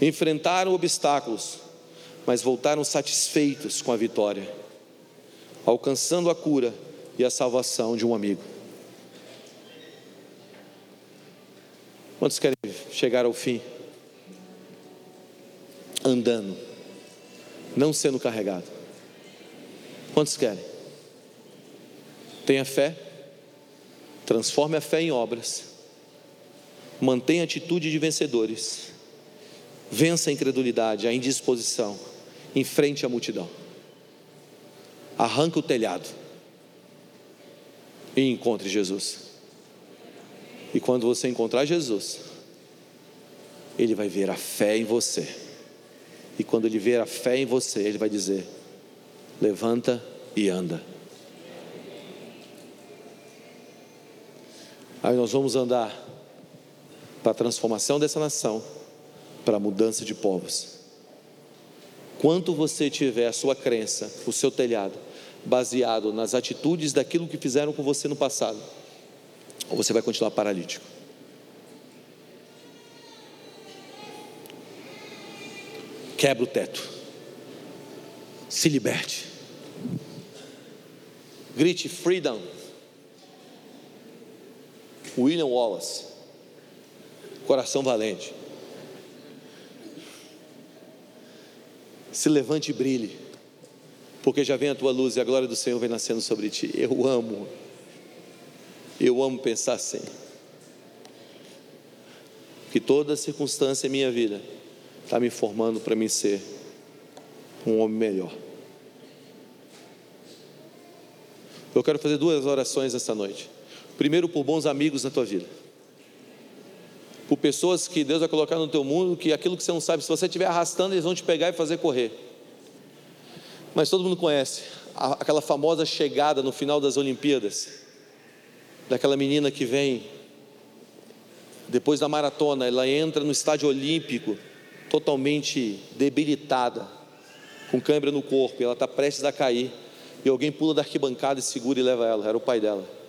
Enfrentaram obstáculos, mas voltaram satisfeitos com a vitória, alcançando a cura e a salvação de um amigo. Quantos querem chegar ao fim? Andando, não sendo carregado. Quantos querem? Tenha fé, transforme a fé em obras, mantenha a atitude de vencedores, vença a incredulidade, a indisposição, enfrente a multidão, arranque o telhado e encontre Jesus. E quando você encontrar Jesus, ele vai ver a fé em você. E quando ele ver a fé em você, ele vai dizer: levanta e anda. Aí nós vamos andar para a transformação dessa nação, para a mudança de povos. Quanto você tiver a sua crença, o seu telhado, baseado nas atitudes daquilo que fizeram com você no passado, ou você vai continuar paralítico. Quebra o teto. Se liberte. Grite freedom. William Wallace, coração valente. Se levante e brilhe, porque já vem a tua luz e a glória do Senhor vem nascendo sobre ti. Eu amo, eu amo pensar assim. Que toda circunstância em minha vida está me formando para mim ser um homem melhor. Eu quero fazer duas orações esta noite. Primeiro, por bons amigos na tua vida. Por pessoas que Deus vai colocar no teu mundo, que aquilo que você não sabe, se você estiver arrastando, eles vão te pegar e fazer correr. Mas todo mundo conhece aquela famosa chegada no final das Olimpíadas, daquela menina que vem depois da maratona, ela entra no estádio olímpico totalmente debilitada, com câimbra no corpo, e ela está prestes a cair, e alguém pula da arquibancada e segura e leva ela, era o pai dela.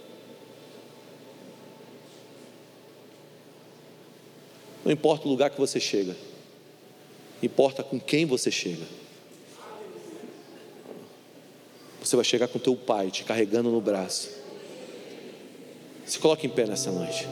Não importa o lugar que você chega, importa com quem você chega. Você vai chegar com teu pai te carregando no braço. Se coloque em pé nessa noite.